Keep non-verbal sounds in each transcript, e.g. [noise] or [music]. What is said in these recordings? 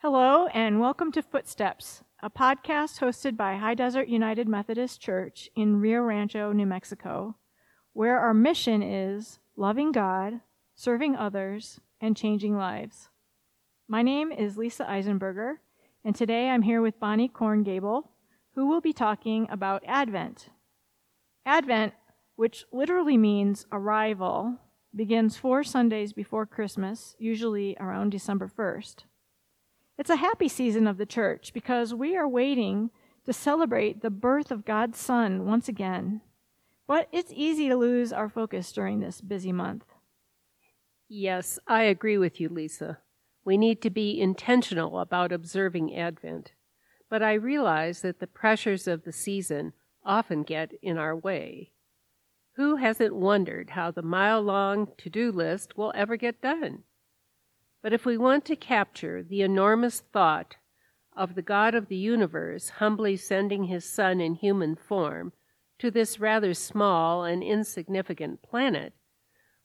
Hello, and welcome to Footsteps, a podcast hosted by High Desert United Methodist Church in Rio Rancho, New Mexico, where our mission is loving God, serving others, and changing lives. My name is Lisa Eisenberger, and today I'm here with Bonnie Korngable, who will be talking about Advent. Advent, which literally means arrival, begins four Sundays before Christmas, usually around December 1st. It's a happy season of the church because we are waiting to celebrate the birth of God's Son once again. But it's easy to lose our focus during this busy month. Yes, I agree with you, Lisa. We need to be intentional about observing Advent. But I realize that the pressures of the season often get in our way. Who hasn't wondered how the mile long to do list will ever get done? But if we want to capture the enormous thought of the God of the universe humbly sending his Son in human form to this rather small and insignificant planet,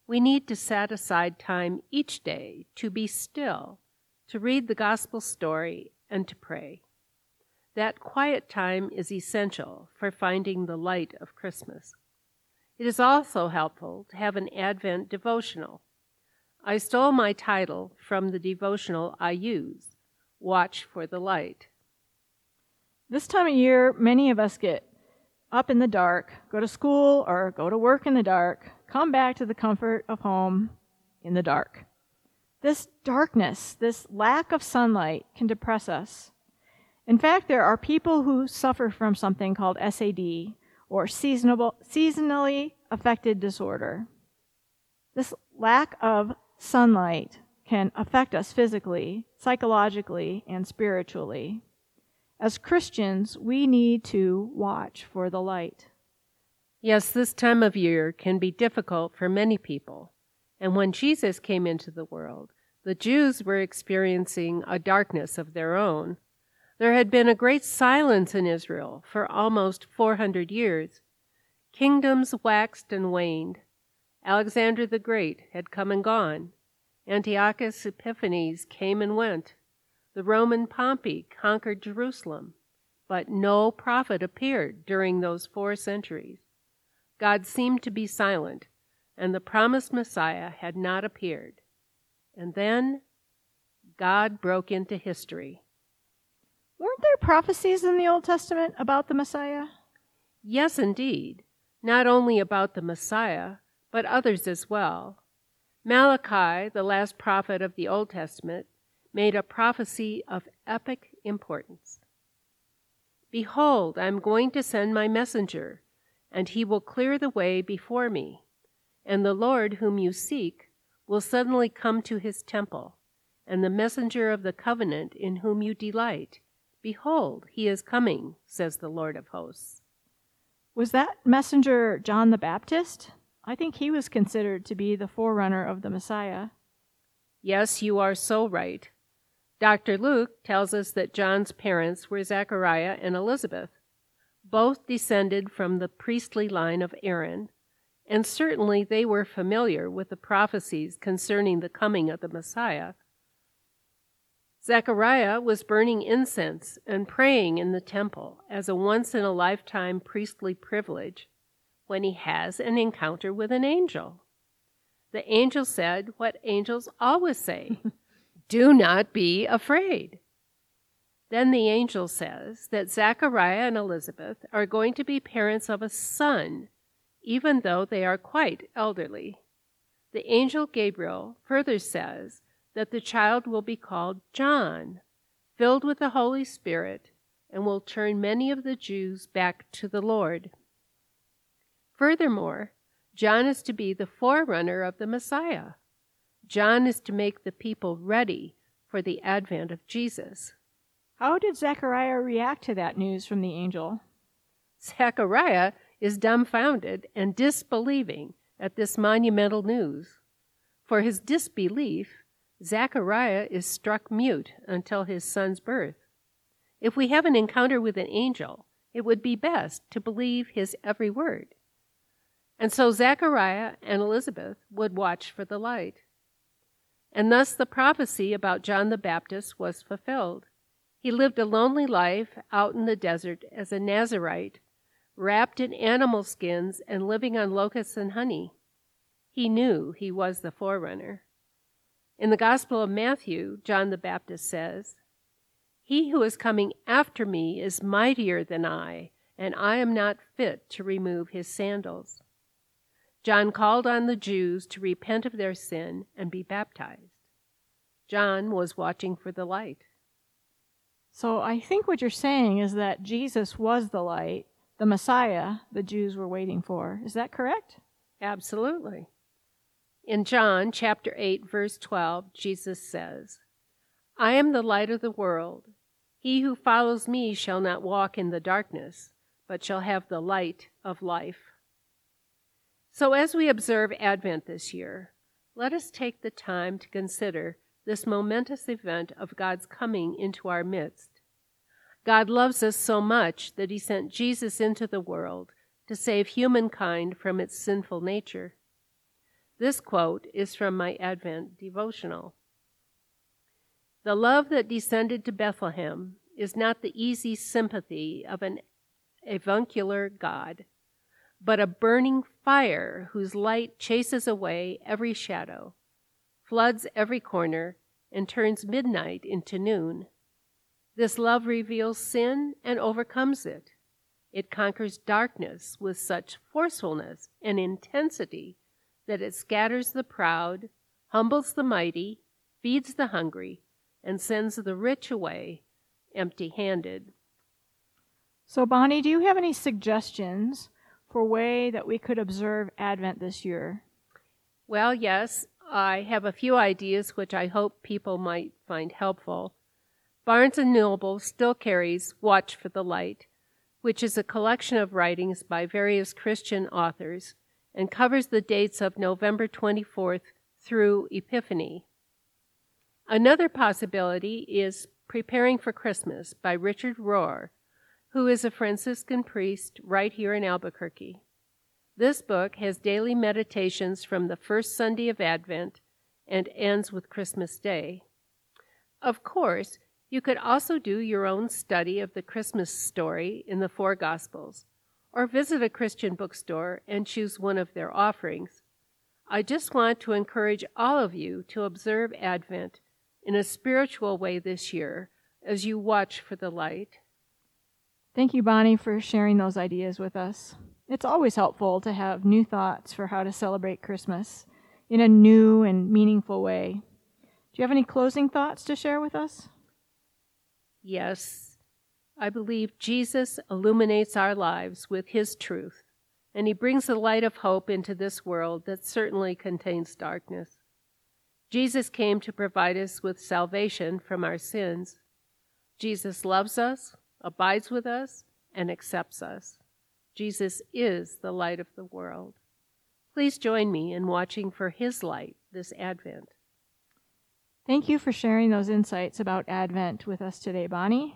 we need to set aside time each day to be still, to read the gospel story, and to pray. That quiet time is essential for finding the light of Christmas. It is also helpful to have an Advent devotional I stole my title from the devotional I use Watch for the Light. This time of year, many of us get up in the dark, go to school or go to work in the dark, come back to the comfort of home in the dark. This darkness, this lack of sunlight can depress us. In fact, there are people who suffer from something called SAD, or seasonable, seasonally affected disorder. This lack of sunlight can affect us physically, psychologically, and spiritually. As Christians, we need to watch for the light. Yes, this time of year can be difficult for many people. And when Jesus came into the world, the Jews were experiencing a darkness of their own. There had been a great silence in Israel for almost 400 years. Kingdoms waxed and waned. Alexander the Great had come and gone. Antiochus Epiphanes came and went. The Roman Pompey conquered Jerusalem. But no prophet appeared during those four centuries. God seemed to be silent, and the promised Messiah had not appeared. And then God broke into history. Weren't there prophecies in the Old Testament about the Messiah? Yes, indeed. Not only about the Messiah, but others as well. Malachi, the last prophet of the Old Testament, made a prophecy of epic importance. Behold, I am going to send my messenger, and he will clear the way before me. And the Lord whom you seek will suddenly come to his temple, and the messenger of the covenant in whom you delight. Behold, he is coming, says the Lord of hosts. Was that messenger John the Baptist? I think he was considered to be the forerunner of the Messiah. Yes, you are so right. Dr. Luke tells us that John's parents were Zechariah and Elizabeth. Both descended from the priestly line of Aaron, and certainly they were familiar with the prophecies concerning the coming of the Messiah. Zechariah was burning incense and praying in the temple as a once in a lifetime priestly privilege when he has an encounter with an angel. The angel said what angels always say [laughs] Do not be afraid. Then the angel says that Zachariah and Elizabeth are going to be parents of a son, even though they are quite elderly. The angel Gabriel further says that the child will be called John, filled with the Holy Spirit, and will turn many of the Jews back to the Lord. Furthermore, John is to be the forerunner of the Messiah. John is to make the people ready for the advent of Jesus. How did Zechariah react to that news from the angel? Zechariah is dumbfounded and disbelieving at this monumental news. For his disbelief, Zechariah is struck mute until his son's birth. If we have an encounter with an angel, it would be best to believe his every word. And so Zechariah and Elizabeth would watch for the light. and thus the prophecy about John the Baptist was fulfilled. He lived a lonely life out in the desert as a Nazarite, wrapped in animal skins and living on locusts and honey. He knew he was the forerunner. In the Gospel of Matthew, John the Baptist says, He who is coming after me is mightier than I, and I am not fit to remove his sandals. John called on the Jews to repent of their sin and be baptized. John was watching for the light. So I think what you're saying is that Jesus was the light, the Messiah the Jews were waiting for. Is that correct? Absolutely. In John chapter 8 verse 12, Jesus says, I am the light of the world. He who follows me shall not walk in the darkness, but shall have the light of life. So as we observe Advent this year, let us take the time to consider this momentous event of God's coming into our midst. God loves us so much that he sent Jesus into the world to save humankind from its sinful nature. This quote is from my Advent devotional. The love that descended to Bethlehem is not the easy sympathy of an avuncular God, but a burning fire whose light chases away every shadow, floods every corner, and turns midnight into noon. This love reveals sin and overcomes it. It conquers darkness with such forcefulness and intensity that it scatters the proud, humbles the mighty, feeds the hungry, and sends the rich away empty handed. So, Bonnie, do you have any suggestions for way that we could observe Advent this year? Well, yes, I have a few ideas which I hope people might find helpful. Barnes and Noble still carries Watch for the Light, which is a collection of writings by various Christian authors and covers the dates of November 24th through Epiphany. Another possibility is Preparing for Christmas by Richard Rohr, who is a Franciscan priest right here in Albuquerque. This book has daily meditations from the first Sunday of Advent and ends with Christmas Day. Of course, you could also do your own study of the Christmas story in the four Gospels or visit a Christian bookstore and choose one of their offerings. I just want to encourage all of you to observe Advent in a spiritual way this year as you watch for the light. Thank you, Bonnie, for sharing those ideas with us. It's always helpful to have new thoughts for how to celebrate Christmas in a new and meaningful way. Do you have any closing thoughts to share with us? Yes, I believe Jesus illuminates our lives with his truth, and he brings the light of hope into this world that certainly contains darkness. Jesus came to provide us with salvation from our sins. Jesus loves us, abides with us, and accepts us. Jesus is the light of the world. Please join me in watching for his light this Advent. Thank you for sharing those insights about Advent with us today, Bonnie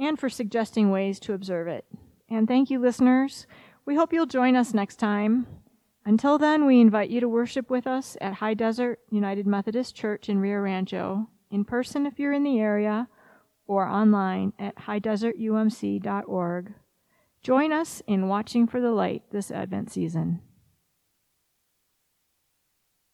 and for suggesting ways to observe it. And thank you, listeners. We hope you'll join us next time. Until then, we invite you to worship with us at High Desert United Methodist Church in Rio Rancho, in person if you're in the area, or online at highdesertumc.org. Join us in watching for the light this Advent season.